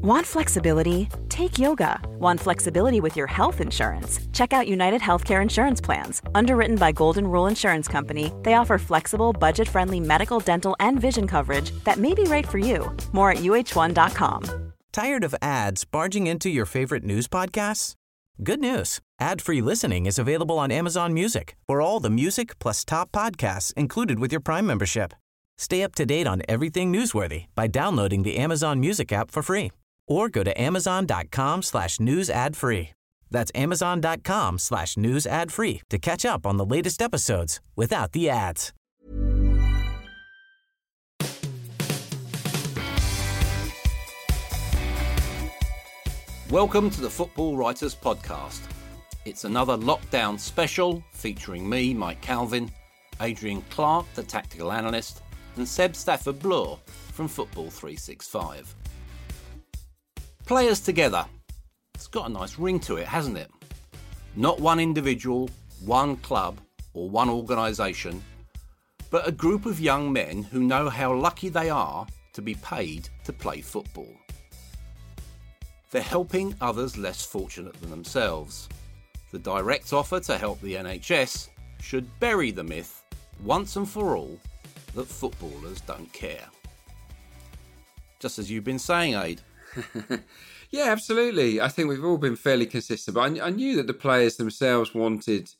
Want flexibility? Take yoga. Want flexibility with your health insurance? Check out United Healthcare Insurance Plans. Underwritten by Golden Rule Insurance Company, they offer flexible, budget friendly medical, dental, and vision coverage that may be right for you. More at uh1.com. Tired of ads barging into your favorite news podcasts? Good news ad free listening is available on Amazon Music for all the music plus top podcasts included with your Prime membership. Stay up to date on everything newsworthy by downloading the Amazon Music app for free or go to amazon.com slash news ad free. That's amazon.com slash news ad free to catch up on the latest episodes without the ads. Welcome to the Football Writers Podcast. It's another lockdown special featuring me, Mike Calvin, Adrian Clarke, the tactical analyst, and Seb Stafford Bloor from Football 365. Players together. It's got a nice ring to it, hasn't it? Not one individual, one club, or one organisation, but a group of young men who know how lucky they are to be paid to play football. They're helping others less fortunate than themselves. The direct offer to help the NHS should bury the myth, once and for all, that footballers don't care. Just as you've been saying, Aid. yeah, absolutely. I think we've all been fairly consistent, but I, I knew that the players themselves wanted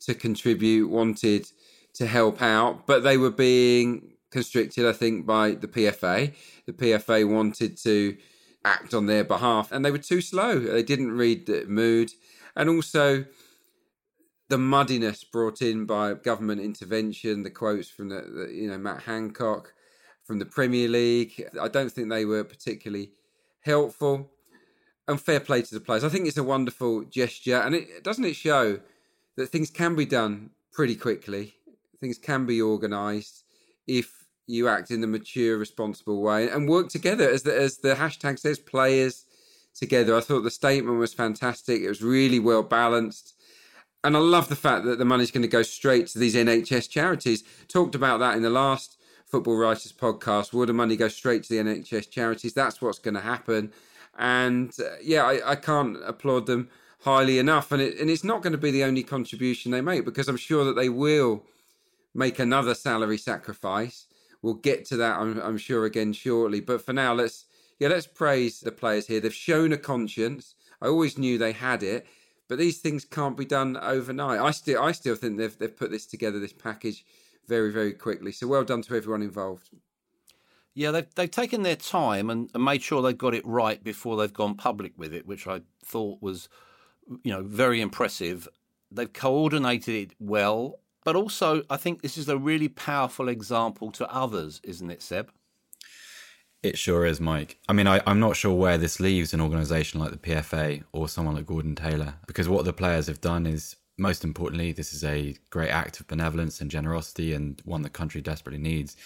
to contribute, wanted to help out, but they were being constricted, I think, by the PFA. The PFA wanted to act on their behalf, and they were too slow. They didn't read the mood, and also the muddiness brought in by government intervention. The quotes from the, the you know Matt Hancock from the Premier League. I don't think they were particularly helpful. And fair play to the players. I think it's a wonderful gesture, and it doesn't it show that things can be done pretty quickly. Things can be organised if you act in a mature, responsible way and work together, as the as the hashtag says, players together. I thought the statement was fantastic. It was really well balanced. And I love the fact that the money's going to go straight to these NHS charities. Talked about that in the last Football Writers podcast. Will the money go straight to the NHS charities? That's what's going to happen. And uh, yeah, I, I, can't applaud them highly enough. And, it, and it's not going to be the only contribution they make because I'm sure that they will make another salary sacrifice. We'll get to that, I'm, I'm sure, again shortly. But for now, let's yeah, let's praise the players here. They've shown a conscience. I always knew they had it, but these things can't be done overnight. I still, I still think they've they've put this together, this package, very, very quickly. So well done to everyone involved. Yeah, they've they've taken their time and, and made sure they've got it right before they've gone public with it, which I thought was, you know, very impressive. They've coordinated it well, but also I think this is a really powerful example to others, isn't it, Seb? It sure is, Mike. I mean, I, am not sure where this leaves an organisation like the PFA or someone like Gordon Taylor, because what the players have done is most importantly, this is a great act of benevolence and generosity and one the country desperately needs,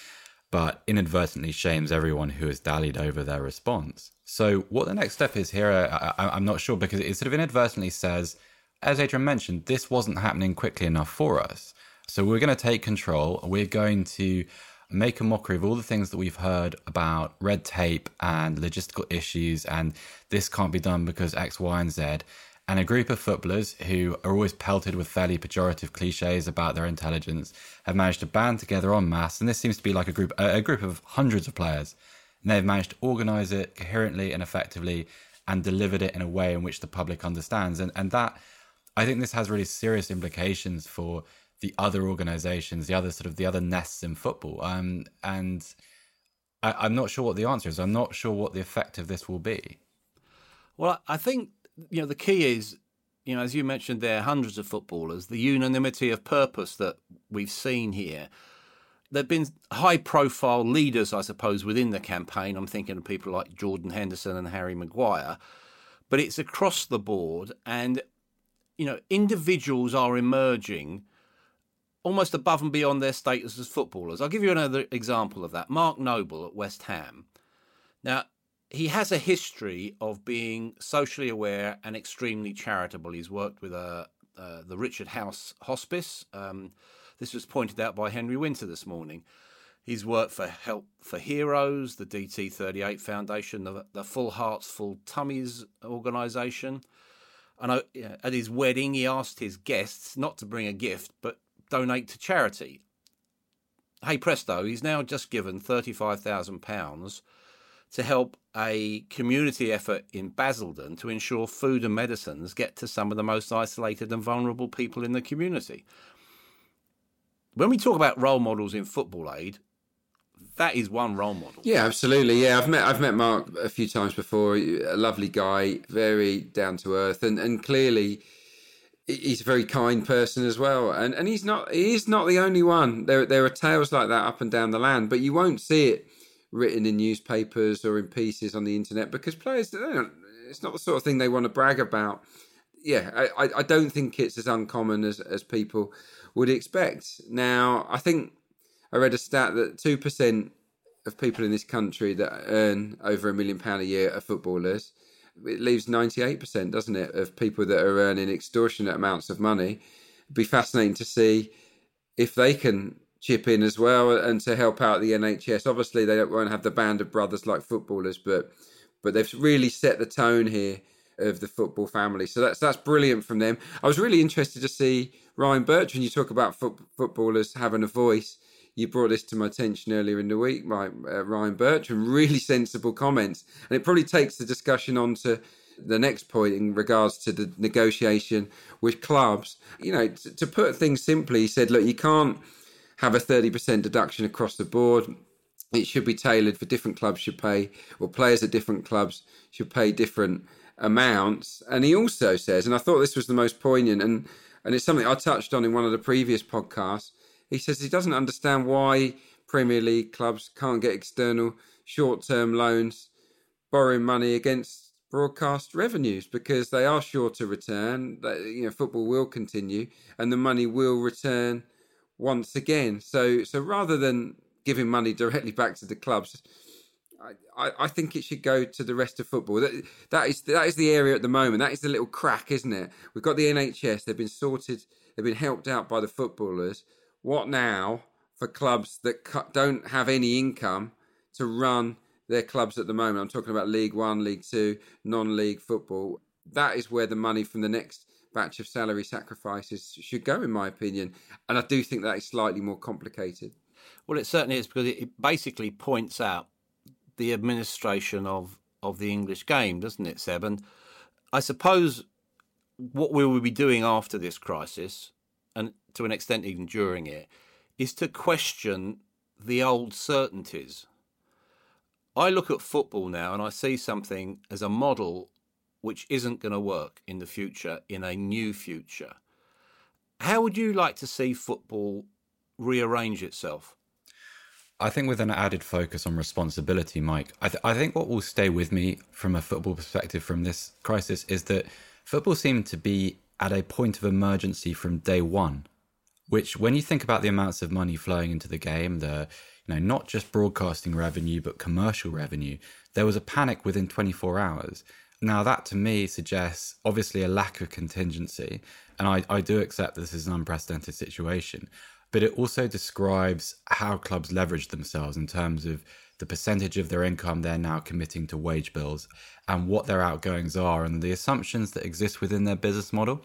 but inadvertently shames everyone who has dallied over their response. So, what the next step is here, I, am not sure because it sort of inadvertently says, as Adrian mentioned, this wasn't happening quickly enough for us. So, we're going to take control. We're going to make a mockery of all the things that we've heard about red tape and logistical issues, and this can't be done because X, Y, and Z and a group of footballers who are always pelted with fairly pejorative cliches about their intelligence have managed to band together en masse, and this seems to be like a group a group of hundreds of players, and they've managed to organise it coherently and effectively and delivered it in a way in which the public understands, and and that I think this has really serious implications for the other organisations, the other sort of the other nests in football, um, and. I, I'm not sure what the answer is. I'm not sure what the effect of this will be. Well, I think you know, the key is, you know, as you mentioned there, hundreds of footballers, the unanimity of purpose that we've seen here. There have been high profile leaders, I suppose, within the campaign. I'm thinking of people like Jordan Henderson and Harry Maguire, but it's across the board. And, you know, individuals are emerging almost above and beyond their status as footballers. I'll give you another example of that. Mark Noble at West Ham. Now, he has a history of being socially aware and extremely charitable. He's worked with uh, uh, the Richard House Hospice. Um, this was pointed out by Henry Winter this morning. He's worked for Help for Heroes, the DT38 Foundation, the, the Full Hearts, Full Tummies organisation. And I, at his wedding, he asked his guests not to bring a gift, but donate to charity. Hey presto, he's now just given £35,000 to help a community effort in Basildon to ensure food and medicines get to some of the most isolated and vulnerable people in the community. When we talk about role models in football aid, that is one role model. Yeah, absolutely. Yeah, I've met I've met Mark a few times before. A lovely guy, very down to earth, and and clearly he's a very kind person as well. And and he's not he is not the only one. There there are tales like that up and down the land, but you won't see it written in newspapers or in pieces on the internet because players it's not the sort of thing they want to brag about. Yeah, I, I don't think it's as uncommon as, as people would expect. Now, I think I read a stat that two percent of people in this country that earn over a million pound a year are footballers. It leaves ninety eight percent, doesn't it, of people that are earning extortionate amounts of money. It'd be fascinating to see if they can chip in as well and to help out the NHS. Obviously, they won't have the band of brothers like footballers, but but they've really set the tone here of the football family. So that's that's brilliant from them. I was really interested to see Ryan Birch Bertrand. You talk about footballers having a voice you brought this to my attention earlier in the week, my, uh, Ryan Bertrand. Really sensible comments, and it probably takes the discussion on to the next point in regards to the negotiation with clubs. You know, to, to put things simply, he said, look, you can't have a 30% deduction across the board. It should be tailored for different clubs should pay, or players at different clubs should pay different amounts. And he also says, and I thought this was the most poignant, and and it's something I touched on in one of the previous podcasts. He says he doesn't understand why Premier League clubs can't get external short term loans borrowing money against broadcast revenues because they are sure to return. You know, football will continue and the money will return once again. So, so rather than giving money directly back to the clubs, I, I, think it should go to the rest of football. That that is that is the area at the moment. That is the little crack, isn't it? We've got the NHS. They've been sorted. They've been helped out by the footballers. What now for clubs that don't have any income to run their clubs at the moment? I'm talking about League One, League Two, non-league football. That is where the money from the next batch of salary sacrifices should go, in my opinion. And I do think that is slightly more complicated. Well, it certainly is because it basically points out the administration of, of the English game, doesn't it, Seb? And I suppose what we will be doing after this crisis and to an extent even during it, is to question the old certainties. I look at football now and I see something as a model which isn't going to work in the future, in a new future. How would you like to see football rearrange itself? I think with an added focus on responsibility, Mike, I, th- I think what will stay with me from a football perspective from this crisis is that football seemed to be at a point of emergency from day one, which when you think about the amounts of money flowing into the game, the you know not just broadcasting revenue but commercial revenue, there was a panic within 24 hours. Now that to me suggests obviously a lack of contingency, and I, I do accept this is an unprecedented situation, but it also describes how clubs leverage themselves in terms of the percentage of their income they're now committing to wage bills and what their outgoings are and the assumptions that exist within their business model.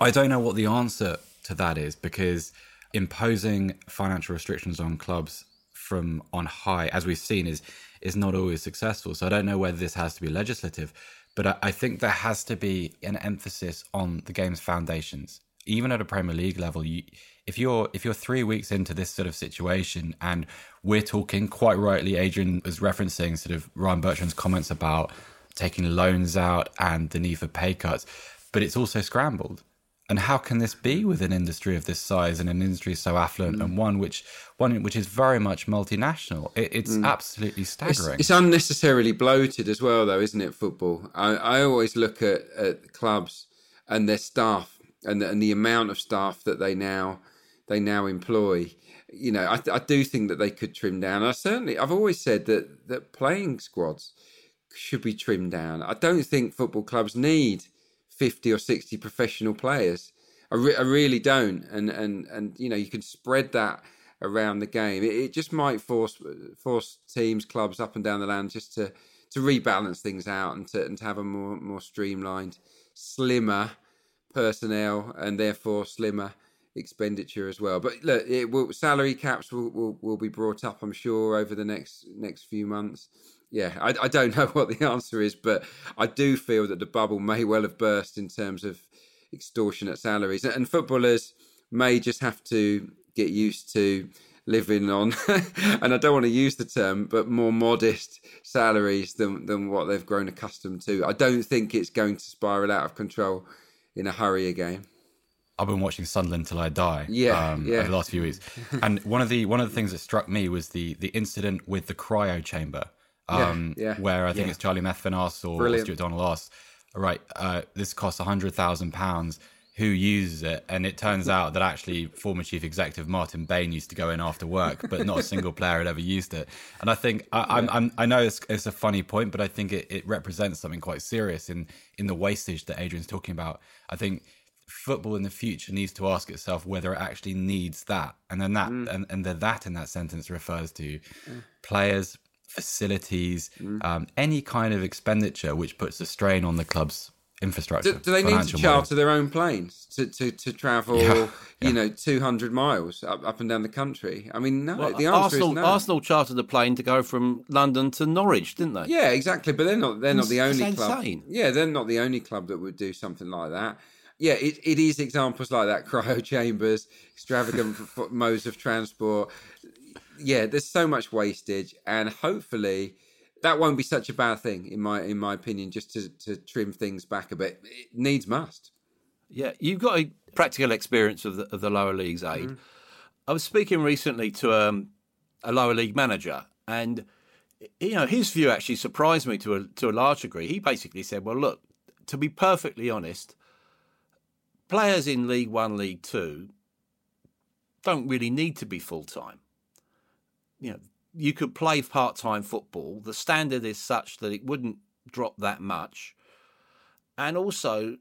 I don't know what the answer to that is because imposing financial restrictions on clubs from on high, as we've seen, is is not always successful. So I don't know whether this has to be legislative, but I, I think there has to be an emphasis on the game's foundations. Even at a Premier League level, you, if you're if you're three weeks into this sort of situation and we're talking quite rightly, Adrian was referencing sort of Ryan Bertrand's comments about taking loans out and the need for pay cuts, but it's also scrambled. And how can this be with an industry of this size and an industry so affluent mm. and one which one which is very much multinational? It, it's mm. absolutely staggering. It's, it's, unnecessarily bloated as well, though, isn't it? Football. I, I always look at, at clubs and their staff and the, and the amount of staff that they now they now employ. You know, I, I do think that they could trim down. I certainly, I've always said that that playing squads should be trimmed down. I don't think football clubs need fifty or sixty professional players. I, re- I really don't. And and and you know, you can spread that around the game. It, it just might force force teams, clubs up and down the land just to to rebalance things out and to and to have a more more streamlined, slimmer personnel and therefore slimmer expenditure as well. But look, it will, salary caps will, will, will be brought up, I'm sure, over the next next few months. Yeah, I, I don't know what the answer is, but I do feel that the bubble may well have burst in terms of extortionate salaries, and footballers may just have to get used to living on, and I don't want to use the term, but more modest salaries than than what they've grown accustomed to. I don't think it's going to spiral out of control in a hurry again. I've been watching Sunderland till I die. Yeah, um, yeah. Over the last few weeks, and one of the one of the things that struck me was the the incident with the cryo chamber, um, Yeah, yeah. where I think Yeah. it's Charlie Methven or, or. Stuart Donald "All right, uh, this costs a hundred thousand pounds. Who uses it?" And it turns out that actually former chief executive Martin Bain used to go in after work, but not a single player had ever used it. And I think I, I'm, I'm I know it's, it's a funny point, but I think it, it represents something quite serious in in the wastage that Adrian's talking about. I think football in the future needs to ask itself whether it actually needs that and then that and, and the that in that sentence refers to players facilities um, any kind of expenditure which puts a strain on the club's infrastructure Do, do they need to financial model. charter their own planes to, to, to travel, Yeah, you know, 200 miles up, up and down the country? I mean, no, the answer Arsenal, is no. Arsenal chartered a plane to go from London to Norwich, didn't they? Yeah, exactly. But they're not. They're not the only it's club. insane. Yeah, they're not the only club that would do something like that. Yeah, it, it is examples like that: cryo chambers, extravagant f- f- modes of transport. Yeah, there's so much wastage, and hopefully that won't be such a bad thing, in my in my opinion. Just to to trim things back a bit, it needs must. Yeah, you've got a practical experience of the, of the lower leagues, Aid. Mm. I was speaking recently to um, a lower league manager, and you know his view actually surprised me to a to a large degree. He basically said, "Well, look, to be perfectly honest, players in League One, League Two don't really need to be full time. You know, you could play part time football. The standard is such that it wouldn't drop that much, and also."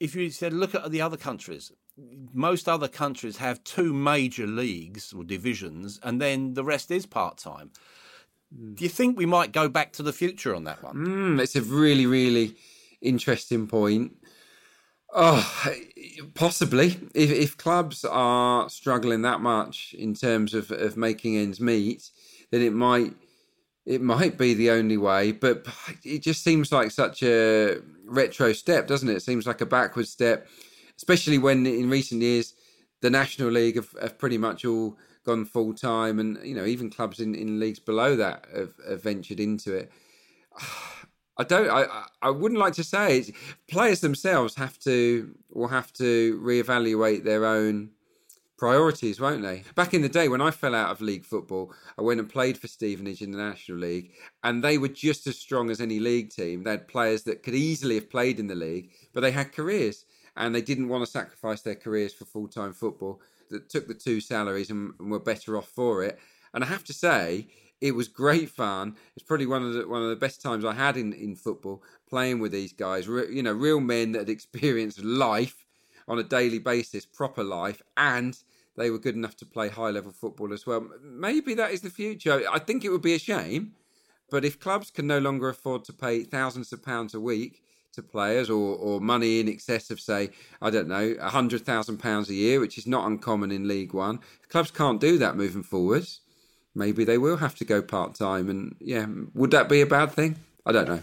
if you said look at the other countries, most other countries have two major leagues or divisions, and then the rest is part time. Do you think we might go back to the future on that one? Mm, it's a really, really interesting point. Oh, possibly. If, if clubs are struggling that much in terms of, of making ends meet, then it might it might be the only way. But it just seems like such a retro step, doesn't it? It seems like a backward step, especially when in recent years the National League have, have pretty much all gone full time, and you know even clubs in, in leagues below that have, have ventured into it. I don't. I I- wouldn't like to say it. Players themselves have to will have to reevaluate their own priorities, won't they? Back in the day when I fell out of league football, I went and played for Stevenage in the National League, and they were just as strong as any league team. They had players that could easily have played in the league, but they had careers, and they didn't want to sacrifice their careers for full time football. That took the two salaries and, and were better off for it. And I have to say, it was great fun. It's probably one of the one of the best times I had in, in football playing with these guys. Re, you know, real men that had experienced life on a daily basis, proper life, and they were good enough to play high level football as well. Maybe that is the future. I think it would be a shame, but if clubs can no longer afford to pay thousands of pounds a week to players or, or money in excess of, say, I don't know, a hundred thousand pounds a year, which is not uncommon in League One, clubs can't do that moving forwards. Maybe they will have to go part time, and yeah, would that be a bad thing? I don't know.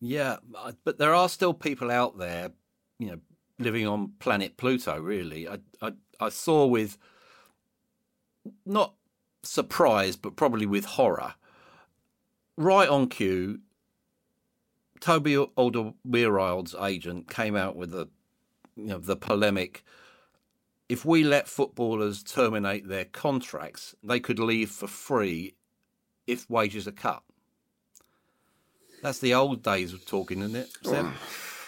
Yeah, but there are still people out there, you know, living on planet Pluto. Really, I I, I saw with not surprise, but probably with horror. Right on cue, Toby Alderweireld's agent came out with the, you know, the polemic. If we let footballers terminate their contracts, they could leave for free if wages are cut. That's the old days of talking, isn't it? Seb?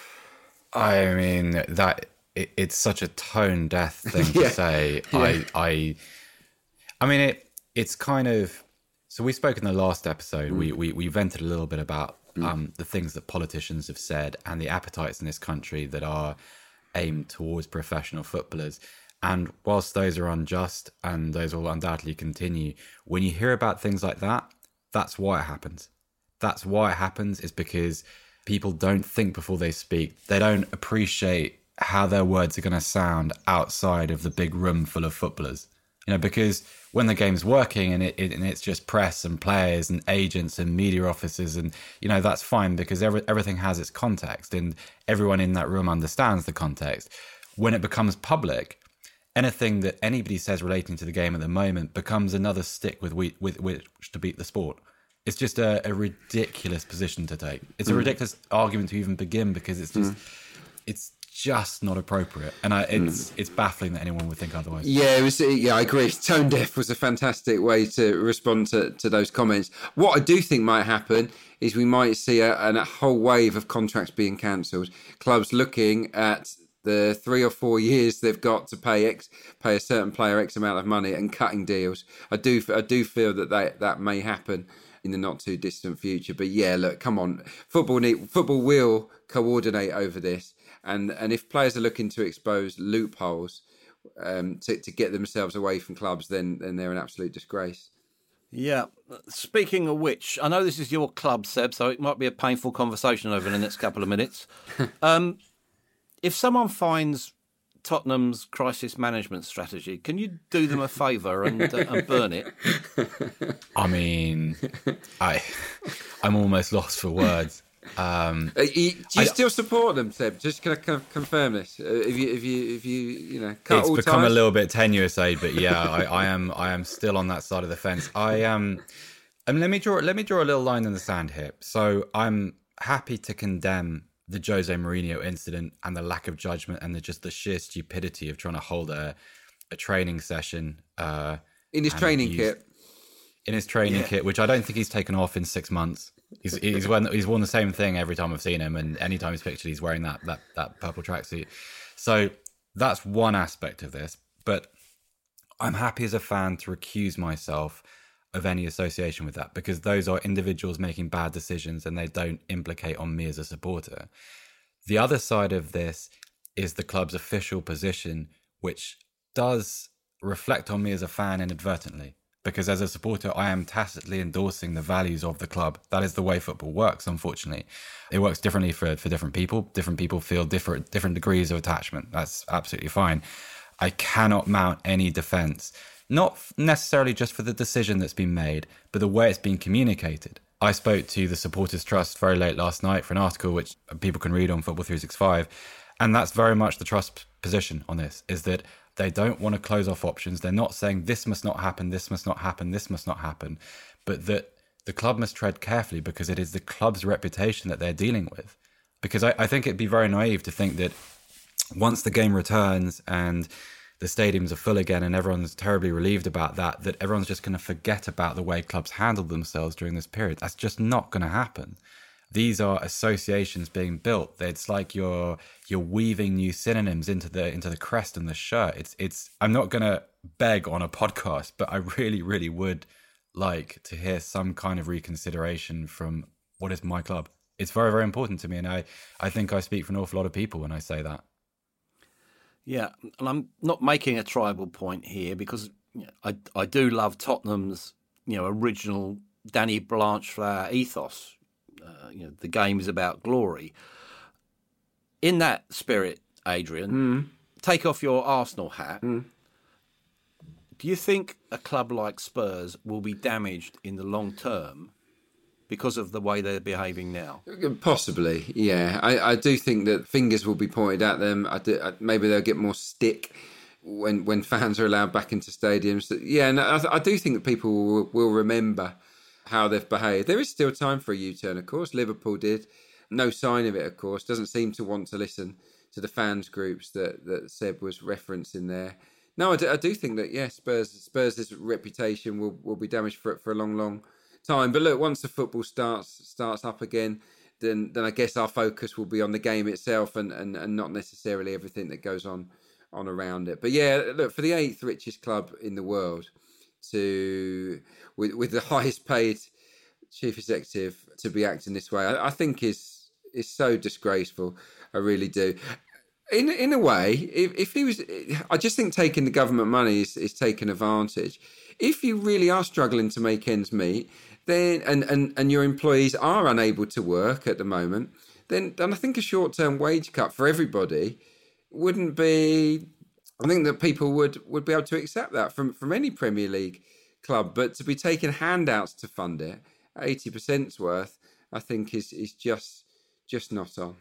I mean that it, it's such a tone deaf thing Yeah. to say. I I I mean it it's kind of so we spoke in the last episode we, we we vented a little bit about um the things that politicians have said and the appetites in this country that are aimed towards professional footballers And whilst those are unjust and those will undoubtedly continue, when you hear about things like that, that's why it happens. That's why it happens is because people don't think before they speak. They don't appreciate how their words are going to sound outside of the big room full of footballers. You know, because when the game's working and, it, it, and it's just press and players and agents and media officers and you know that's fine because every, everything has its context and everyone in that room understands the context. When it becomes public, anything that anybody says relating to the game at the moment becomes another stick with with, with which to beat the sport. It's just a, a ridiculous position to take. It's a mm. ridiculous argument to even begin because it's just mm. it's just not appropriate, and I, it's mm. it's baffling that anyone would think otherwise. Yeah, it was. Yeah, I agree. Tone deaf was a fantastic way to respond to, to those comments. What I do think might happen is we might see a, a whole wave of contracts being cancelled. Clubs looking at the three or four years they've got to pay X, pay a certain player X amount of money and cutting deals. I do I do feel that that, that may happen in the not too distant future. But yeah, look, come on, football need, football will coordinate over this and and if players are looking to expose loopholes um, to to get themselves away from clubs, then then they're an absolute disgrace. Yeah. Speaking of which, I know this is your club, Seb, so it might be a painful conversation over the next couple of minutes. um, if someone finds Tottenham's crisis management strategy, can you do them a favour and, uh, and burn it? I mean, I I'm almost lost for words. Um, uh, you, do you I, still support them, Seb? Just can I confirm this? Uh, if you, if you, if you, you know, it's become ties? a little bit tenuous, Aid, but yeah, I, I, am, I am still on that side of the fence. I am. Um, let me draw, let me draw a little line in the sand here. So I'm happy to condemn the Jose Mourinho incident and the lack of judgment and the, just the sheer stupidity of trying to hold a, a training session uh, in his training kit. In his training yeah. kit, which I don't think he's taken off in six months. He's he's worn he's worn the same thing every time I've seen him, and anytime he's pictured, he's wearing that that that purple tracksuit. So that's one aspect of this. But I'm happy as a fan to recuse myself of any association with that because those are individuals making bad decisions and they don't implicate on me as a supporter. The other side of this is the club's official position, which does reflect on me as a fan inadvertently because as a supporter, I am tacitly endorsing the values of the club. That is the way football works, unfortunately. It works differently for, for different people. Different people feel different different degrees of attachment. That's absolutely fine. I cannot mount any defense, not necessarily just for the decision that's been made, but the way it's been communicated. I spoke to the Supporters Trust very late last night for an article which people can read on Football 365. And that's very much the Trust position on this is that they don't want to close off options. They're not saying this must not happen, this must not happen, this must not happen, but that the club must tread carefully because it is the club's reputation that they're dealing with. Because I, I think it'd be very naive to think that once the game returns and the stadiums are full again and everyone's terribly relieved about that, that everyone's just going to forget about the way clubs handled themselves during this period. That's just not going to happen these are associations being built. It's like you're you're weaving new synonyms into the into the crest and the shirt. It's it's. I'm not gonna beg on a podcast, but I really really would like to hear some kind of reconsideration from what is my club. It's very very important to me, and I I think I speak for an awful lot of people when I say that. Yeah, and I'm not making a tribal point here because I I do love Tottenham's you know original Danny Blanchflower ethos uh, you know, the game is about glory. In that spirit, Adrian, mm. take off your Arsenal hat. Mm. Do you think a club like Spurs will be damaged in the long term because of the way they're behaving now? Possibly, yeah. I, I do think that fingers will be pointed at them. I do, maybe they'll get more stick when when fans are allowed back into stadiums. Yeah, and I, I do think that people will, will remember how they've behaved. There is still time for a U turn, of course. Liverpool did. No sign of it, of course. Doesn't seem to want to listen to the fans groups that, that Seb was referencing there. No, I do, I do think that, yeah, Spurs Spurs' reputation will, will be damaged for, for a long, long time. But look, once the football starts starts up again, then then I guess our focus will be on the game itself and, and, and not necessarily everything that goes on on around it. But yeah, look, for the eighth richest club in the world to with with the highest paid chief executive to be acting this way, I, I think is is so disgraceful. I really do. in in a way, if, if he was, I just think taking the government money is, is taking advantage. If you really are struggling to make ends meet, then and, and, and your employees are unable to work at the moment, then then I think a short term wage cut for everybody wouldn't be. I think that people would would be able to accept that from from any Premier League club, but to be taking handouts to fund it, eighty percent's worth, I think is is just just not on.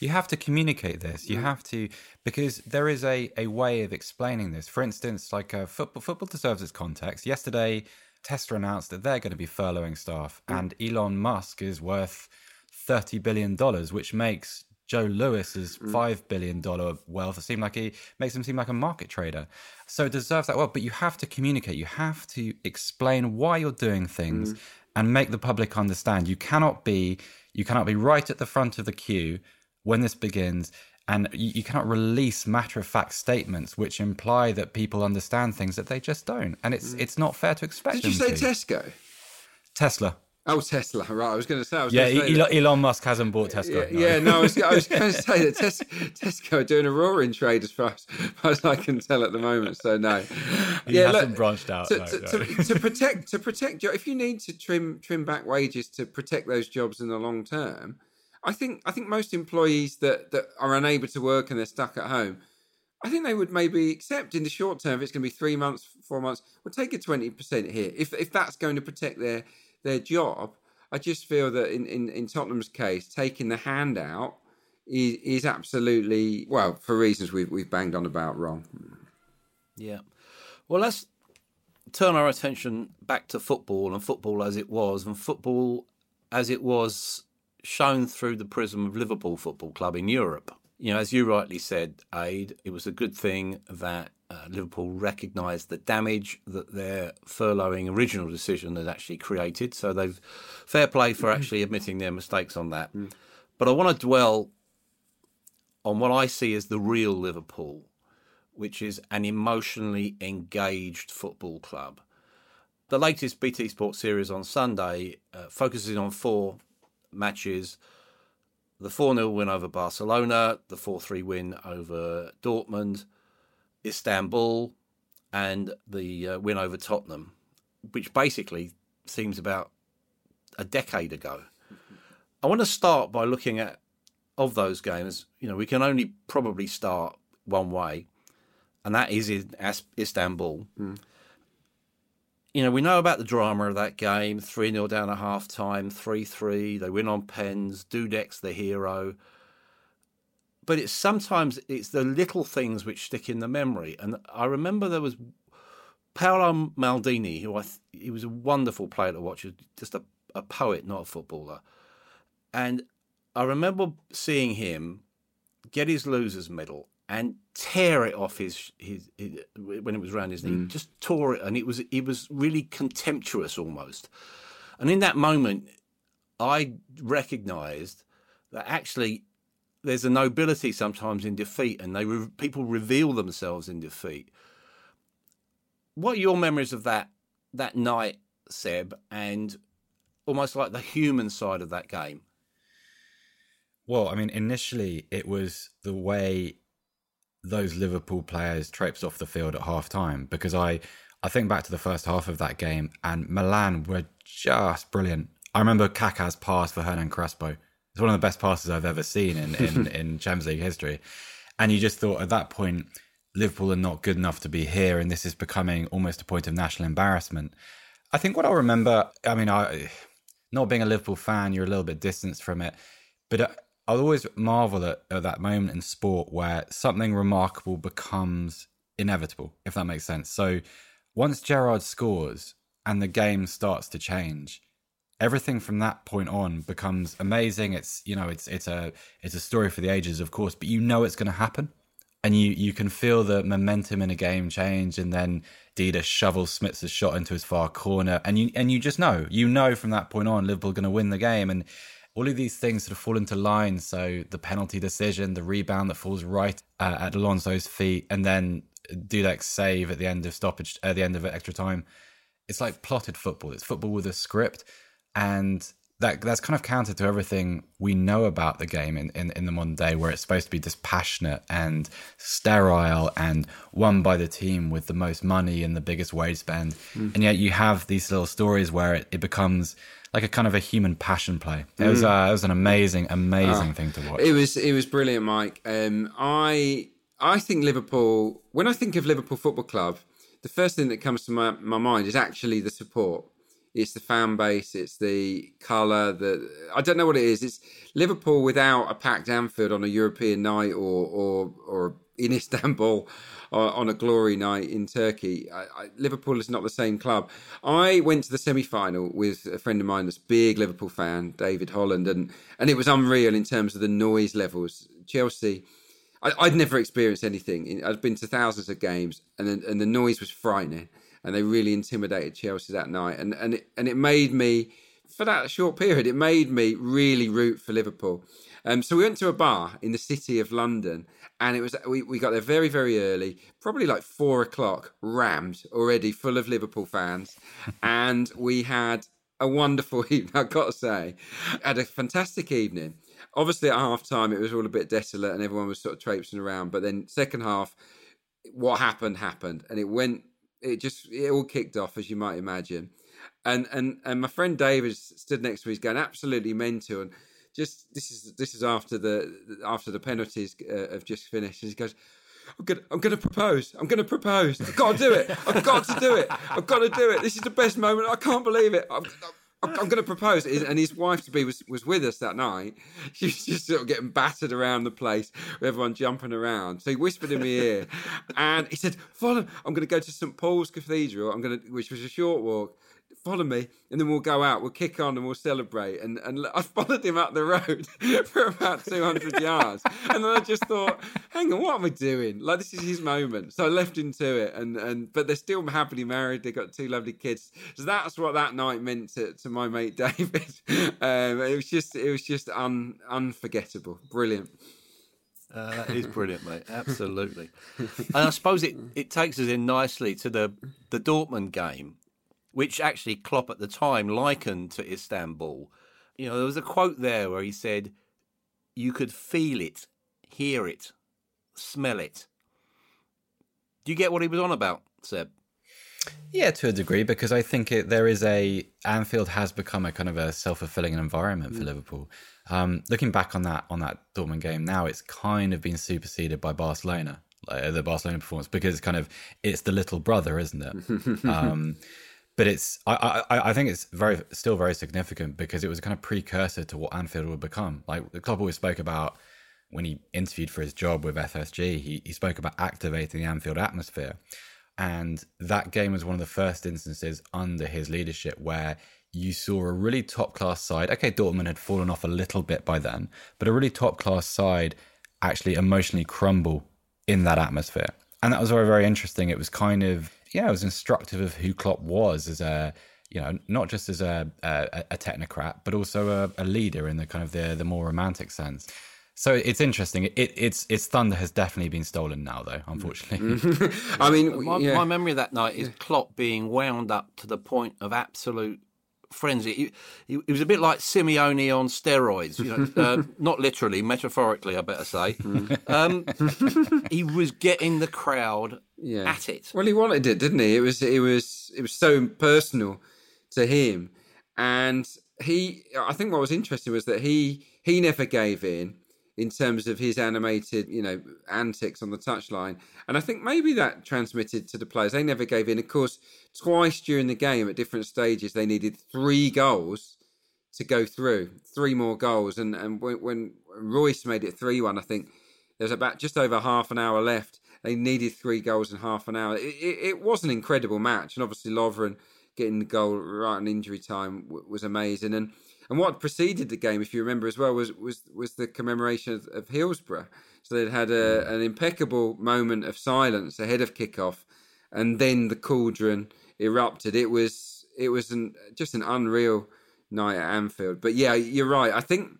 You have to communicate this. You have to because there is a, a way of explaining this. For instance, like uh, football football deserves its context. Yesterday, Tesla announced that they're going to be furloughing staff, hmm. and Elon Musk is worth thirty billion dollars, which makes Joe Lewis's hmm. five billion dollar wealth seem like he makes him seem like a market trader. So it deserves that wealth. But you have to communicate. You have to explain why you're doing things hmm. and make the public understand. You cannot be you cannot be right at the front of the queue when this begins. And you, you cannot release matter of fact statements which imply that people understand things that they just don't, and it's mm. it's not fair to expect. Did you say to. Tesco? Tesla? Oh, Tesla. Right, I was going to say. I was Yeah, going to say Elon, Elon Musk hasn't bought Tesco. Yeah, yeah, no, I was, I was going to say that Tes- Tesco are doing a roaring trade as far as, as far as I can tell at the moment. So no, He hasn't branched out, To, no, to, no. To, to protect to protect jo- if you need to trim trim back wages to protect those jobs in the long term, I think I think most employees that that are unable to work and they're stuck at home. I think they would maybe accept in the short term if it's going to be three months, four months. We'll take a twenty percent here if if that's going to protect their their job. I just feel that in, in, in Tottenham's case, taking the handout is, is absolutely well for reasons we've we've banged on about wrong. Yeah. Well, let's turn our attention back to football and football as it was, and football as it was shown through the prism of Liverpool Football Club in Europe. You know, as you rightly said, Aid, it was a good thing that uh, Liverpool recognised the damage that their furloughing original decision had actually created. So they've fair play for actually admitting their mistakes on that. But I want to dwell on what I see as the real Liverpool, which is an emotionally engaged football club. The latest BT Sports series on Sunday uh, focuses on four matches the 4 0 win over Barcelona, the 4 3 win over Dortmund, Istanbul, and the uh, win over Tottenham, which basically seems about a decade ago. I want to start by looking at of those games. You know, we can only probably start one way, and that is in Istanbul. You know, we know about the drama of that game 3 0 down at half time, 3 3. They win on pens. Dudek's the hero. But it's sometimes it's the little things which stick in the memory. And I remember there was Paolo Maldini, who I th- he was a wonderful player to watch, just a, a poet, not a footballer. And I remember seeing him get his losers medal and tear it off his, his, his when it was around his knee. Mm. Just tore it, and it was it was really contemptuous almost. And in that moment, I recognised that actually there's a nobility sometimes in defeat, and they re- people reveal themselves in defeat. What are your memories of that that night, Seb, and almost like the human side of that game? Well, I mean, initially it was the way those Liverpool players traipsed off the field at half time because I, I think back to the first half of that game and Milan were just brilliant. I remember Kaká's pass for Hernan Crespo. It's one of the best passes I've ever seen in, in, in Champions League history. And you just thought at that point, Liverpool are not good enough to be here, and this is becoming almost a point of national embarrassment. I think what I'll remember, I mean, I not being a Liverpool fan, you're a little bit distanced from it, but uh, I'll always marvel at, at that moment in sport where something remarkable becomes inevitable, if that makes sense. So once Gerrard scores and the game starts to change, everything from that point on becomes amazing. It's you know, it's it's a it's a story for the ages, of course, but you know it's going to happen, and you you can feel the momentum in a game change, and then Dida shovels Šmicer's shot into his far corner, and you and you just know, you know from that point on, Liverpool are going to win the game, and all of these things sort of fall into line. So the penalty decision, the rebound that falls right uh, at Alonso's feet, and then Dudek's save at the end of stoppage, at the end of extra time. It's like plotted football. It's football with a script, and that that's kind of counter to everything we know about the game in, in, in the modern day, where it's supposed to be dispassionate and sterile and won by the team with the most money and the biggest wage spend. Mm. And yet you have these little stories where it, it becomes like a kind of a human passion play. It mm. was uh, it was an amazing, amazing uh, thing to watch. It was it was brilliant, Mike. Um, I I think Liverpool. When I think of Liverpool Football Club, the first thing that comes to my, my mind is actually the support it's the fan base, it's the colour. The I don't know what it is. It's Liverpool without a packed Anfield on a European night, or or or in Istanbul on a glory night in Turkey. I, I, Liverpool is not the same club. I went to the semi final with a friend of mine that's big Liverpool fan, David Holland, and and it was unreal in terms of the noise levels. Chelsea. I, would never experienced anything. I'd been to thousands of games, and and the noise was frightening and they really intimidated Chelsea that night. And and it, and it made me for that short period, it made me really root for Liverpool. Um, so we went to a bar in the city of London, and it was we, we got there very very early, probably like four o'clock, rammed already, full of Liverpool fans, and we had a wonderful evening. I've got to say, had a fantastic evening. Obviously, at half time, it was all a bit desolate, and everyone was sort of traipsing around. But then, second half, what happened happened, and it went it just it all kicked off as you might imagine and and and my friend david stood next to me he's going absolutely mental and just this is this is after the after the penalties uh, have just finished and he goes I'm gonna, I'm gonna propose. I'm gonna propose. I've got to do it. I've got to do it. I've got to do it. This is the best moment. I can't believe it. I'm, I'm, I'm going to propose. And his wife to be was, was with us that night. She was just sort of getting battered around the place with everyone jumping around. So he whispered in my ear and he said, Follow, I'm going to go to St. Paul's Cathedral, I'm going to, which was a short walk follow me, and then we'll go out, we'll kick on, and we'll celebrate. And and I followed him up the road for about two hundred yards, and then I just thought, hang on, what am I doing? Like this is his moment. So I left him to it, and and but they're still happily married. They got two lovely kids. So that's what that night meant to, to my mate David. Um, it was just it was just un, unforgettable, brilliant. Uh, that is brilliant, mate. Absolutely. and I suppose it, it takes us in nicely to the the Dortmund game which actually Klopp at the time likened to Istanbul. You know, there was a quote there where he said, You could feel it, hear it, smell it. Do you get what he was on about, Seb? Yeah, to a degree, because I think it, there is a Anfield has become a kind of a self fulfilling environment for mm. Liverpool. Um, looking back on that on that Dortmund game now, it's kind of been superseded by Barcelona, like the Barcelona performance, because it's kind of it's the little brother, isn't it? um, but it's I, I I think it's very still very significant because it was a kind of precursor to what Anfield would become. Like the club always spoke about when he interviewed for his job with FSG, he, he spoke about activating the Anfield atmosphere. And that game was one of the first instances under his leadership where you saw a really top class side. Okay, Dortmund had fallen off a little bit by then, but a really top class side actually emotionally crumble in that atmosphere. And that was very, very interesting. It was kind of yeah, it was instructive of who Klopp was as a you know not just as a a, a technocrat, but also a, a, leader in the kind of the the more romantic sense. So it's interesting. It, its its thunder has definitely been stolen now, though. Unfortunately, I mean, my, yeah. my, memory of that night is Klopp being wound up to the point of absolute frenzy. He, he, was a bit like Simeone on steroids, you know, uh, not literally, metaphorically, I better say. Um, he was getting the crowd yeah. at it. Well, he wanted it, didn't he? It was it was it was so personal to him, and he. I think what was interesting was that he he never gave in in terms of his animated, you know, antics on the touchline. And I think maybe that transmitted to the players. They never gave in. Of course, twice during the game at different stages, they needed three goals to go through, three more goals. And and when, when Reus made it three one, I think there was about just over half an hour left. They needed three goals in half an hour. It, it, it was an incredible match, and obviously Lovren getting the goal right in injury time was amazing. And and what preceded the game, if you remember as well, was was was the commemoration of, of Hillsborough. So they'd had a, mm. an impeccable moment of silence ahead of kickoff, and then the cauldron erupted. It was it was an, just an unreal night at Anfield. But yeah, you're right. I think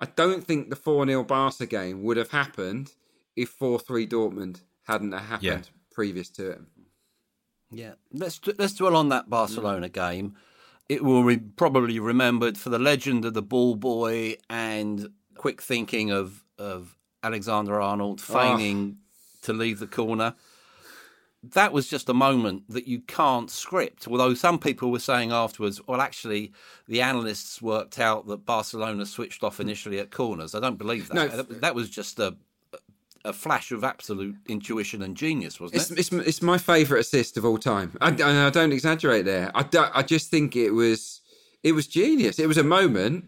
I don't think the four 0 Barca game would have happened if four three Dortmund hadn't happened yeah. previous to it. Yeah, let's let's dwell on that Barcelona mm. game. it will be probably remembered for the legend of the ball boy and quick thinking of of Alexander Arnold feigning oh. to leave the corner. That was just a moment that you can't script. Although some people were saying afterwards, well, actually, the analysts worked out that Barcelona switched off initially at corners. I don't believe that. No, that, that was just a a flash of absolute intuition and genius, wasn't it's, it? It's, it's my favourite assist of all time. I, I don't exaggerate there. I, I just think it was it was genius. It was a moment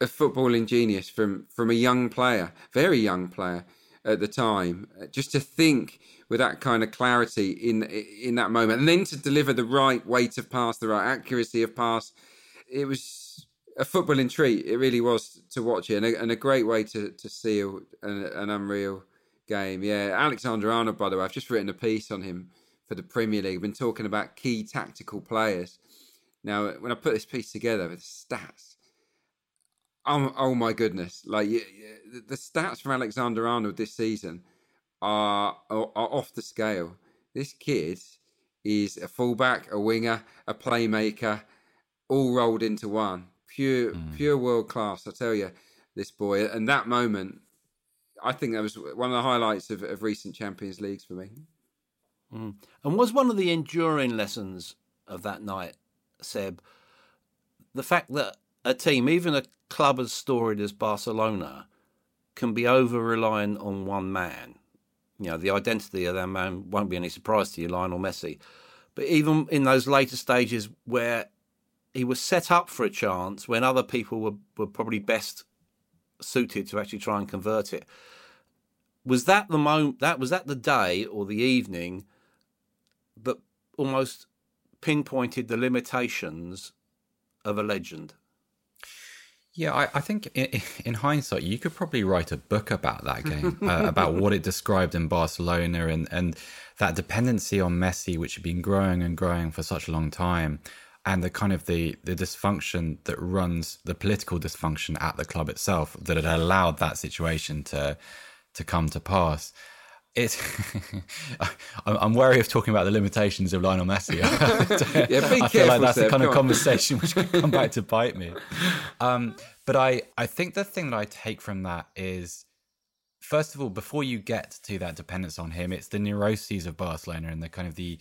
of footballing genius from from a young player, very young player at the time. Just to think with that kind of clarity in in that moment, and then to deliver the right weight of pass, the right accuracy of pass. It was a footballing treat. It really was to watch it, and a, and a great way to to seal an, an unreal game. Yeah, Alexander Arnold, by the way, I've just written a piece on him for the Premier League. I've been talking about key tactical players. Now, when I put this piece together with stats, oh, oh my goodness! Like the stats from Alexander Arnold this season are, are, are off the scale. This kid is a fullback, a winger, a playmaker, all rolled into one. Pure, mm. pure world class. I tell you, this boy. And that moment I think that was one of the highlights of, of recent Champions Leagues for me. Mm. And was one of the enduring lessons of that night, Seb, the fact that a team, even a club as storied as Barcelona, can be over reliant on one man. You know, the identity of that man won't be any surprise to you, Lionel Messi. But even in those later stages where he was set up for a chance when other people were, were probably best suited to actually try and convert it, was that the moment that was that the day or the evening that almost pinpointed the limitations of a legend? Yeah, I, I think in, in, hindsight, you could probably write a book about that game, uh, about what it described in Barcelona and, and that dependency on Messi, which had been growing and growing for such a long time, and the kind of the, the dysfunction that runs the political dysfunction at the club itself that had allowed that situation to to come to pass. It's I'm wary of talking about the limitations of Lionel Messi. yeah, be I feel like that's the kind of conversation which can come back to bite me. Um, but I, I think the thing that I take from that is, first of all, before you get to that dependence on him, it's the neuroses of Barcelona and the kind of the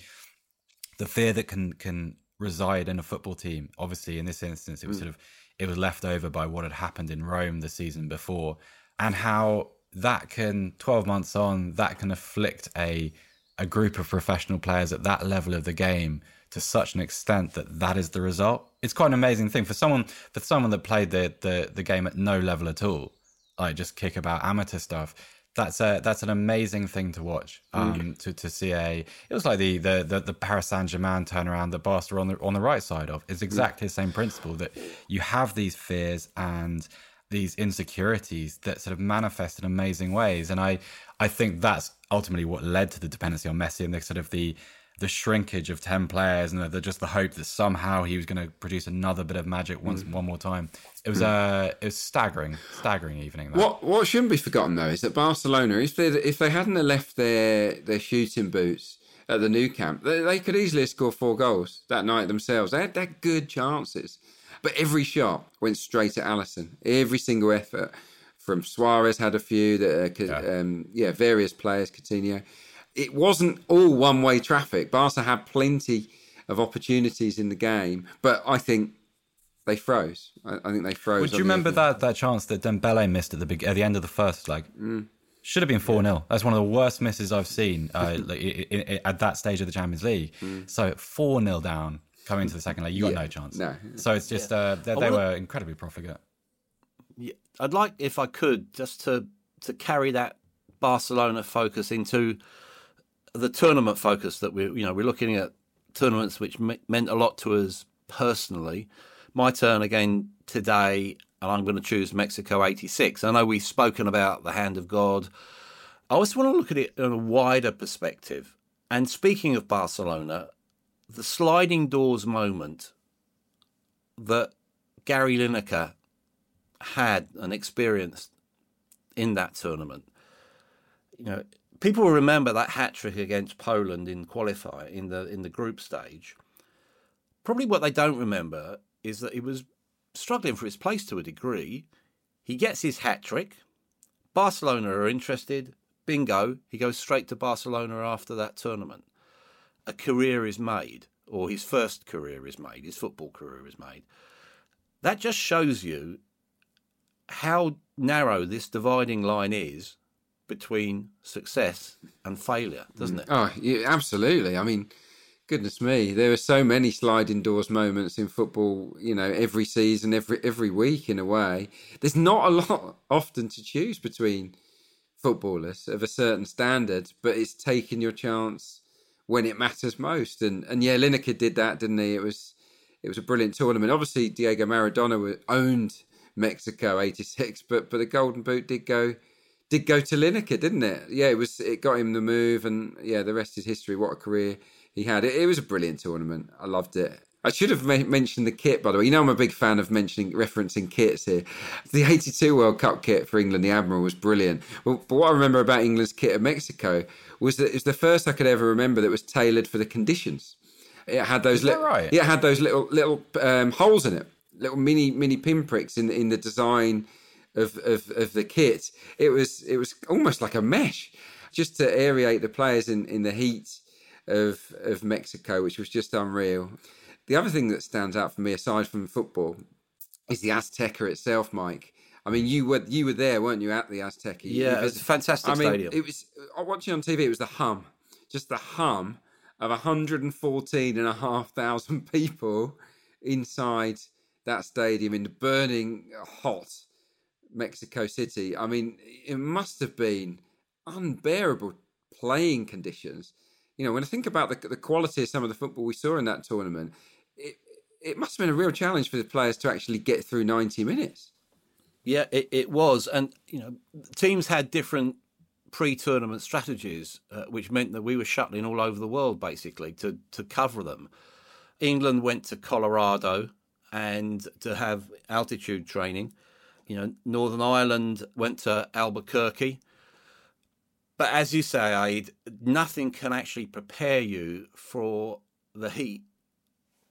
the fear that can can reside in a football team. Obviously, in this instance, it was mm. sort of it was left over by what had happened in Rome the season before, and how that can 12 months on that can afflict a a group of professional players at that level of the game to such an extent that that is the result it's quite an amazing thing for someone for someone that played the the, the game at no level at all like just kick about amateur stuff that's a that's an amazing thing to watch. Um, mm. to to see a it was like the the the, the Paris Saint Germain turnaround that Barca on the on the right side of. It's exactly mm. the same principle that you have these fears and these insecurities that sort of manifest in amazing ways. And I, I think that's ultimately what led to the dependency on Messi and the sort of the the shrinkage of 10 players and the, the, just the hope that somehow he was going to produce another bit of magic once mm. one more time it was mm. uh it was staggering staggering evening that. what what shouldn't be forgotten though is that barcelona if they if they hadn't left their their shooting boots at the Nou Camp they, they could easily have scored four goals that night themselves they had, they had good chances but every shot went straight at Alisson. Every single effort from Suarez had a few that, uh, yeah. Um, yeah, various players, Coutinho. It wasn't all one way traffic. Barca had plenty of opportunities in the game, but I think they froze. I, I think they froze. Would you remember that, that chance that Dembele missed at the big, at the end of the first leg? Mm. Should have been 4 0. That's one of the worst misses I've seen uh, at that stage of the Champions League. Mm. So 4 0 down coming to the second leg, you got yeah, no chance. No. So it's just yeah. uh, they, they were incredibly profligate. Yeah, I'd like, if I could, just to to carry that Barcelona focus into the tournament focus that we, you know, we're looking at tournaments which me- meant a lot to us personally. My turn again today, and I'm going to choose Mexico '86. I know we've spoken about the hand of God. I also want to look at it in a wider perspective. And speaking of Barcelona, the sliding doors moment that Gary Lineker had and experienced in that tournament. You know, people will remember that hat trick against Poland in qualify in the in the group stage. Probably what they don't remember is that he was struggling for his place to a degree. He gets his hat trick. Barcelona are interested. Bingo, he goes straight to Barcelona after that tournament. A career is made, or his first career is made, his football career is made. That just shows you how narrow this dividing line is between success and failure, doesn't it? Oh, yeah, absolutely. I mean, goodness me, there are so many sliding doors moments in football. You know, every season, every every week, in a way. There's not a lot often to choose between footballers of a certain standard, but it's taking your chance when it matters most. And and yeah, Lineker did that, didn't he? It was it was a brilliant tournament. Obviously, Diego Maradona owned Mexico '86, but but the Golden Boot did go did go to Lineker, didn't it? Yeah, it was. It got him the move, and yeah, the rest is history. What a career he had. It, it was a brilliant tournament. I loved it. I should have ma- mentioned the kit, by the way. You know, I'm a big fan of mentioning, referencing kits here. The 82 World Cup kit for England, the Admiral, was brilliant. Well, but what I remember about England's kit at Mexico was that it was the first I could ever remember that was tailored for the conditions. It had those little, right? it had those little little um, holes in it, little mini mini pinpricks in in the design of, of, of the kit. It was it was almost like a mesh, just to aerate the players in, in the heat of of Mexico, which was just unreal. The other thing that stands out for me, aside from football, is the Azteca itself, Mike. I mean, you were you were there, weren't you, at the Azteca? Yeah, it was a fantastic I mean, stadium. It was watching on TV. It was the hum, just the hum of 114 and a half thousand people inside that stadium in the burning hot Mexico City. I mean, it must have been unbearable playing conditions. You know, when I think about the, the quality of some of the football we saw in that tournament, it, must have been a real challenge for the players to actually get through 90 minutes. Yeah, it, it was. And, you know, teams had different pre tournament strategies, uh, which meant that we were shuttling all over the world basically to, to cover them. England went to Colorado and to have altitude training. You know, Northern Ireland went to Albuquerque. But as you say, Aid, nothing can actually prepare you for the heat.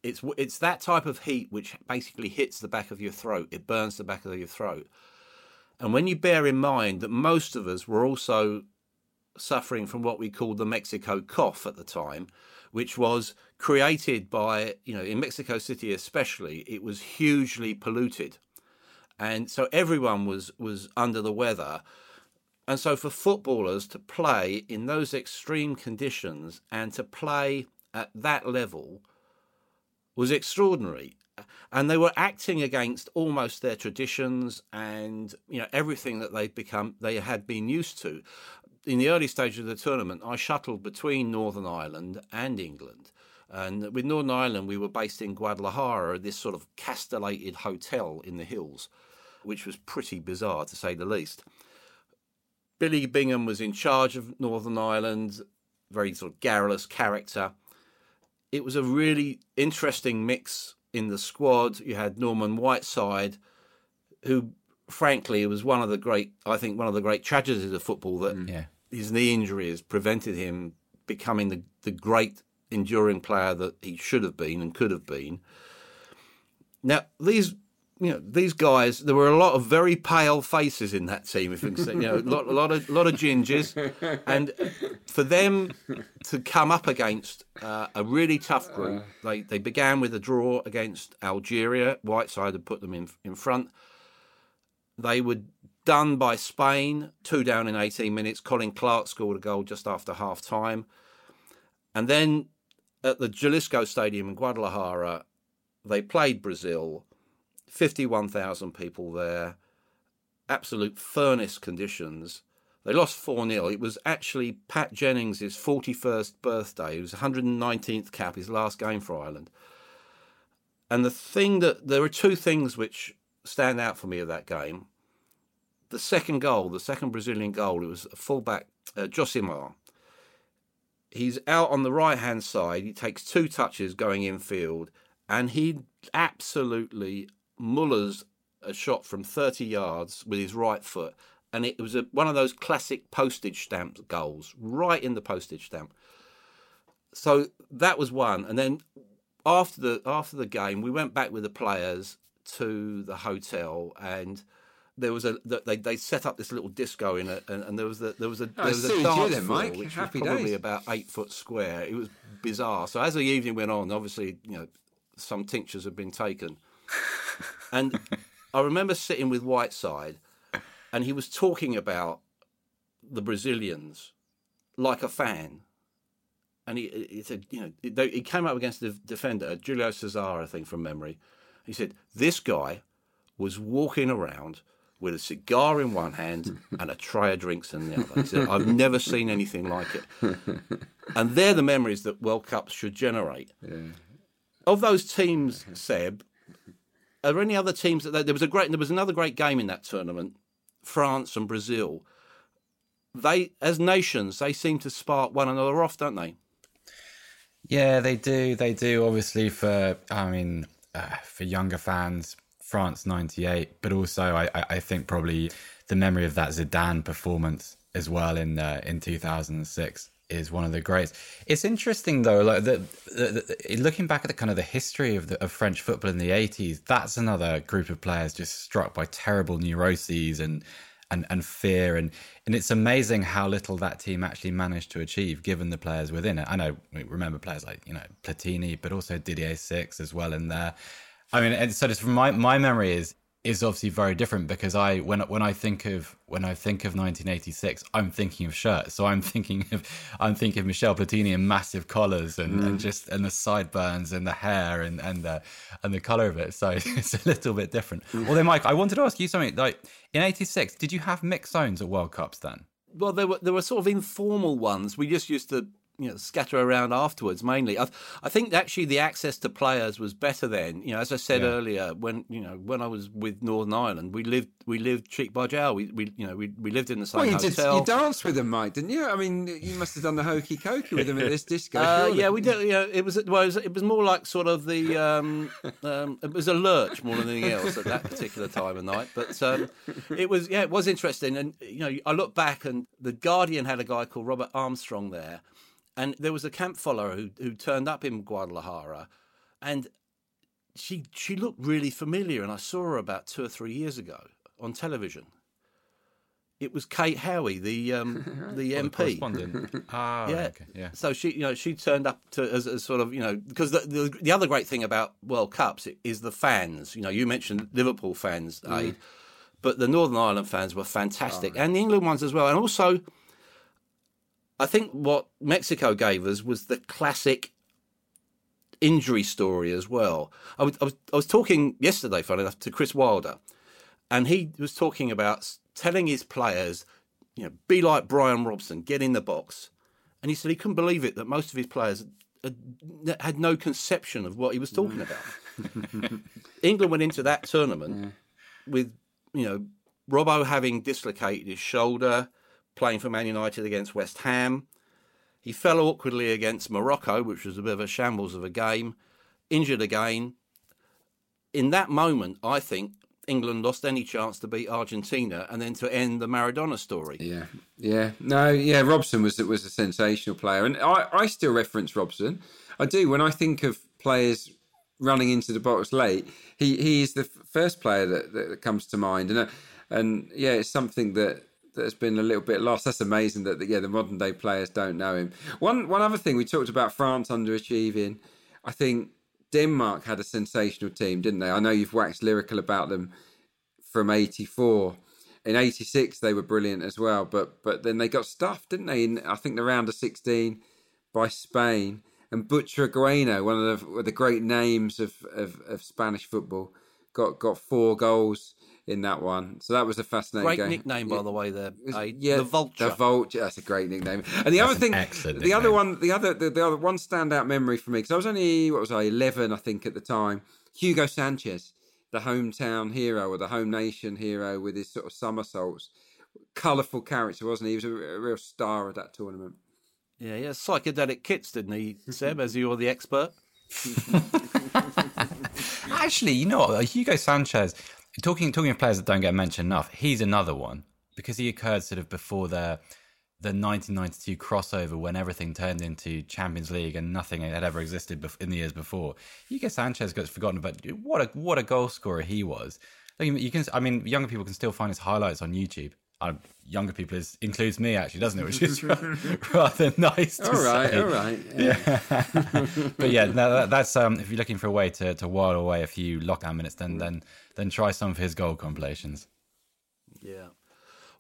It's it's that type of heat which basically hits the back of your throat. It burns the back of your throat. And when you bear in mind that most of us were also suffering from what we called the Mexico cough at the time, which was created by, you know, in Mexico City especially, it was hugely polluted and so everyone was was under the weather. And so for footballers to play in those extreme conditions and to play at that level was extraordinary. And they were acting against almost their traditions and you know everything that they'd become they had been used to. In the early stage of the tournament, I shuttled between Northern Ireland and England. And with Northern Ireland, we were based in Guadalajara, this sort of castellated hotel in the hills which was pretty bizarre to say the least. Billy Bingham was in charge of Northern Ireland, very sort of garrulous character. It was a really interesting mix in the squad. You had Norman Whiteside, who, frankly, was one of the great, I think, one of the great tragedies of football that Mm. Yeah. his knee injuries prevented him becoming the, the great enduring player that he should have been and could have been. Now, these you know these guys there were a lot of very pale faces in that team if you can say you know a lot, a lot of lot of gingers. And for them to come up against uh, a really tough group they they began with a draw against Algeria. Whiteside had put them in in front. They were done by Spain two down in 18 minutes. Colin Clarke scored a goal just after half time and then at the Jalisco Stadium in Guadalajara they played Brazil 51,000 people there, absolute furnace conditions. They lost 4 0. It was actually Pat Jennings' 41st birthday. It was 119th cap, his last game for Ireland. And the thing that there are two things which stand out for me of that game. The second goal, the second Brazilian goal, it was a fullback, uh, Josimar. He's out on the right hand side. He takes two touches going infield, and he absolutely Muller's a shot from 30 yards with his right foot, and it was a, one of those classic postage stamp goals, right in the postage stamp. So that was one, and then after the after the game, we went back with the players to the hotel and there was a they they set up this little disco in it, and, and there was a, there was a Oh, there was a you dance then, floor Mike. which Happy was probably days. about eight foot square. It was bizarre. So as the evening went on, obviously you know some tinctures had been taken, and I remember sitting with Whiteside, and he was talking about the Brazilians like a fan. And he, he said, you know, he came up against the defender, Julio Cesar, I think, from memory. He said, this guy was walking around with a cigar in one hand and a tray of drinks in the other. He said, I've never seen anything like it. And they're the memories that World Cups should generate. Of those teams, Seb, are there any other teams that there was a great there was another great game in that tournament, France and Brazil. They as nations, they seem to spark one another off, don't they? Yeah, they do. They do. Obviously, for I mean, uh, for younger fans, France '98, but also I, I think probably the memory of that Zidane performance as well in uh, in 2006 is one of the greats. It's interesting though, like the, the, the, looking back at the kind of the history of of French football in the 80s. That's another group of players just struck by terrible neuroses and and, and fear and and it's amazing how little that team actually managed to achieve given the players within it. I know we remember players like you know Platini, but also Didier Six as well in there. I mean, and so just from my my memory is is obviously very different because I when when I think of when I think of 1986, I'm thinking of shirts. So I'm thinking of I'm thinking of Michel Platini in massive collars and, and mm. just and the sideburns and the hair and and the and the color of it. So it's a little bit different. Mm. Although, Mike, I wanted to ask you something. Like in '86, did you have mixed zones at World Cups then? Well, there were there were sort of informal ones. We just used to you know scatter around afterwards mainly. I, I think actually the access to players was better then. You know, as I said Yeah. earlier, when you know when I was with Northern Ireland, we lived we lived cheek by jowl. We, we you know we, we lived in the same Well, you, did, hotel. you danced with them, Mike, didn't you? I mean, you must have done the hokey cokey with them at this disco. Uh, yeah, we did. You know, it was well, it was, it was more like sort of the um, um, it was a lurch more than anything else at that particular time of night. But um, it was yeah, it was interesting. And you know, I look back and the Guardian had a guy called Robert Armstrong there, and there was a camp follower who who turned up in Guadalajara, and she she looked really familiar, and I saw her about two or three years ago on television. It was Kate Hoey, the um, the MP. Correspondent. Ah, Yeah. okay, yeah. So she, you know, she turned up to as, as sort of, you know, because the, the the other great thing about World Cups is the fans. You know, you mentioned Liverpool fans, Mm. Aid, but the Northern Ireland fans were fantastic, and the England ones as well. And also, I think what Mexico gave us was the classic injury story as well. I was, I was, I was talking yesterday, funny enough, to Chris Wilder, and he was talking about telling his players, you know, be like Brian Robson, get in the box. And he said he couldn't believe it that most of his players had, had no conception of what he was talking mm. about. England went into that tournament with, you know, Robbo having dislocated his shoulder, playing for Man United against West Ham. He fell awkwardly against Morocco, which was a bit of a shambles of a game, injured again. In that moment, I think England lost any chance to beat Argentina and then to end the Maradona story. Yeah, yeah, no, yeah. Robson was was a sensational player, and I, I still reference Robson. I do when I think of players running into the box late. He he is the first player that, that comes to mind, and uh, and yeah, it's something that that has been a little bit lost. That's amazing that yeah the modern day players don't know him. One one other thing we talked about France underachieving. I think Denmark had a sensational team, didn't they? I know you've waxed lyrical about them from '84. In '86, they were brilliant as well, but but then they got stuffed, didn't they? In I think the round of 16 by Spain and Butragueño, one of the, the great names of, of, of Spanish football, got got four goals in that one. So that was a fascinating Great game. nickname, by Yeah. the way, there. Aid. Yeah, the Vulture. The vulture. That's a great nickname. And the other thing, excellent the other one, the other, the, the other one standout memory for me because I was only what was I eleven, I think, at the time. Hugo Sanchez, the hometown hero or the home nation hero, with his sort of somersaults. Colourful character, wasn't he? He was a, a real star of that tournament. yeah, yeah, psychedelic kits, didn't he, Seb, as you're the expert? Actually, you know what? Hugo Sanchez, talking talking of players that don't get mentioned enough, he's another one because he occurred sort of before their the 1992 crossover when everything turned into Champions League and nothing had ever existed in the years before. Hugo Sanchez gets forgotten, but what a what a goal scorer he was. You can, I mean, younger people can still find his highlights on YouTube. Uh, younger people is, includes me actually, doesn't it? Which is rather nice. all right, say. all right. Yeah. yeah. but yeah, that, that's um, if you're looking for a way to, to while away a few lockdown minutes, then then then try some of his goal compilations. Yeah.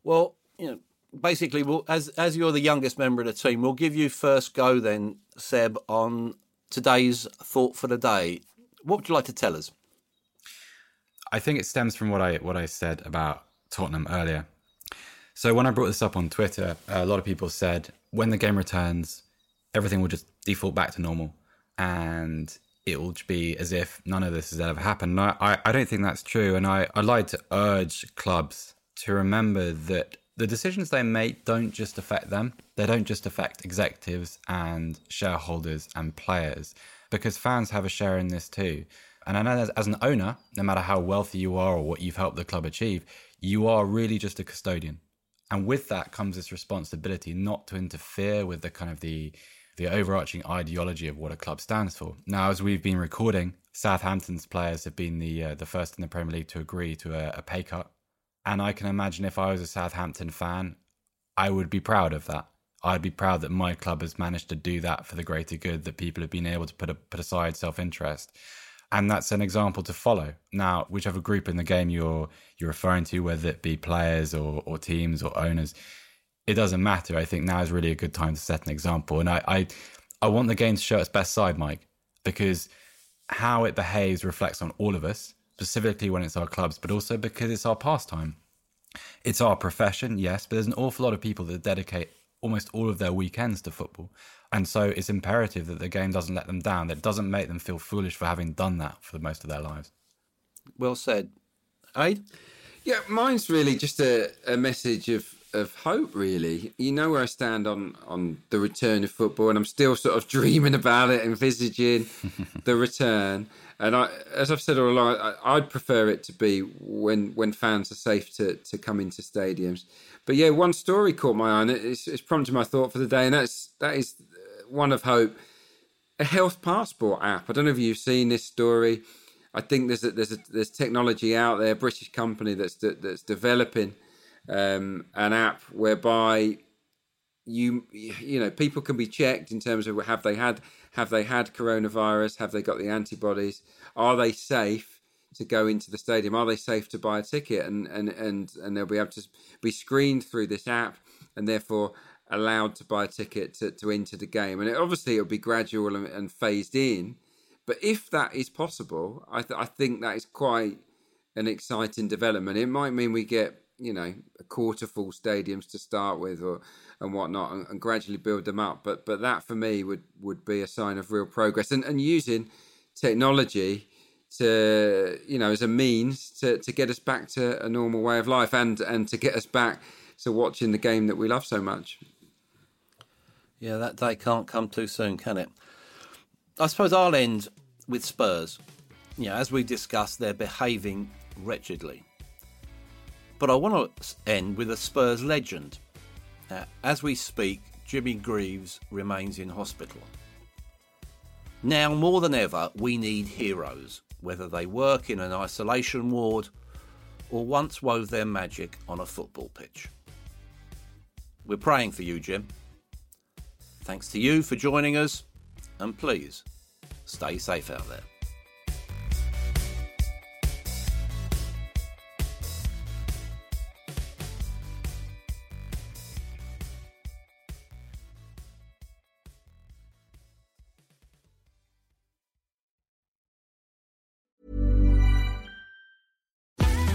Well, you know, basically, we'll, as as you're the youngest member of the team, we'll give you first go then, Seb, on today's thought for the day. What would you like to tell us? I think it stems from what I what I said about Tottenham earlier. So when I brought this up on Twitter, a lot of people said when the game returns, everything will just default back to normal, and it will be as if none of this has ever happened. And I, I don't think that's true, and I, I'd like to urge clubs to remember that the decisions they make don't just affect them. They don't just affect executives and shareholders and players, because fans have a share in this too. And I know as, as an owner, no matter how wealthy you are or what you've helped the club achieve, you are really just a custodian. And with that comes this responsibility not to interfere with the kind of the the overarching ideology of what a club stands for. Now, as we've been recording, Southampton's players have been the uh, the first in the Premier League to agree to a, a pay cut, and I can imagine if I was a Southampton fan, I would be proud of that. I'd be proud that my club has managed to do that for the greater good. That people have been able to put a, put aside self interest and that's an example to follow. Now, whichever group in the game you're you're referring to, whether it be players or, or teams or owners, it doesn't matter. I think now is really a good time to set an example, and I, I I want the game to show its best side, Mike, because how it behaves reflects on all of us, specifically when it's our clubs, but also because it's our pastime. It's our profession, yes, but there's an awful lot of people that dedicate almost all of their weekends to football. And so it's imperative that the game doesn't let them down, that it doesn't make them feel foolish for having done that for the most of their lives. Well said. Aid? Yeah, mine's really just a, a message of, of hope, really. You know where I stand on, on the return of football, and I'm still sort of dreaming about it, envisaging the return. And I, as I've said all along, I, would prefer it to be when when fans are safe to, to come into stadiums. But yeah, one story caught my eye, and it's, it's prompted my thought for the day, and that's that is uh, one of hope, a health passport app. I don't know if you've seen this story. I think there's a, there's a, there's technology out there, a British company that's de- that's developing um, an app whereby you you know people can be checked in terms of have they had have they had coronavirus, have they got the antibodies, are they safe to go into the stadium, are they safe to buy a ticket, and and and and they'll be able to be screened through this app, and therefore allowed to buy a ticket to, to enter the game. And it, obviously, it'll be gradual and, and, phased in. But if that is possible, I, th- I think that is quite an exciting development. It might mean we get you know a quarter full stadiums to start with, or and whatnot, and, and, gradually build them up. But but that for me would would be a sign of real progress, and and using technology to you know as a means to to get us back to a normal way of life, and and to get us back to watching the game that we love so much. Yeah, that day can't come too soon, can it? I suppose I'll end with Spurs. You know, as we discussed, they're behaving wretchedly. But I want to end with a Spurs legend. Uh, as we speak, Jimmy Greaves remains in hospital. Now, more than ever, we need heroes, whether they work in an isolation ward or once wove their magic on a football pitch. We're praying for you, Jim. Thanks to you for joining us, and please stay safe out there.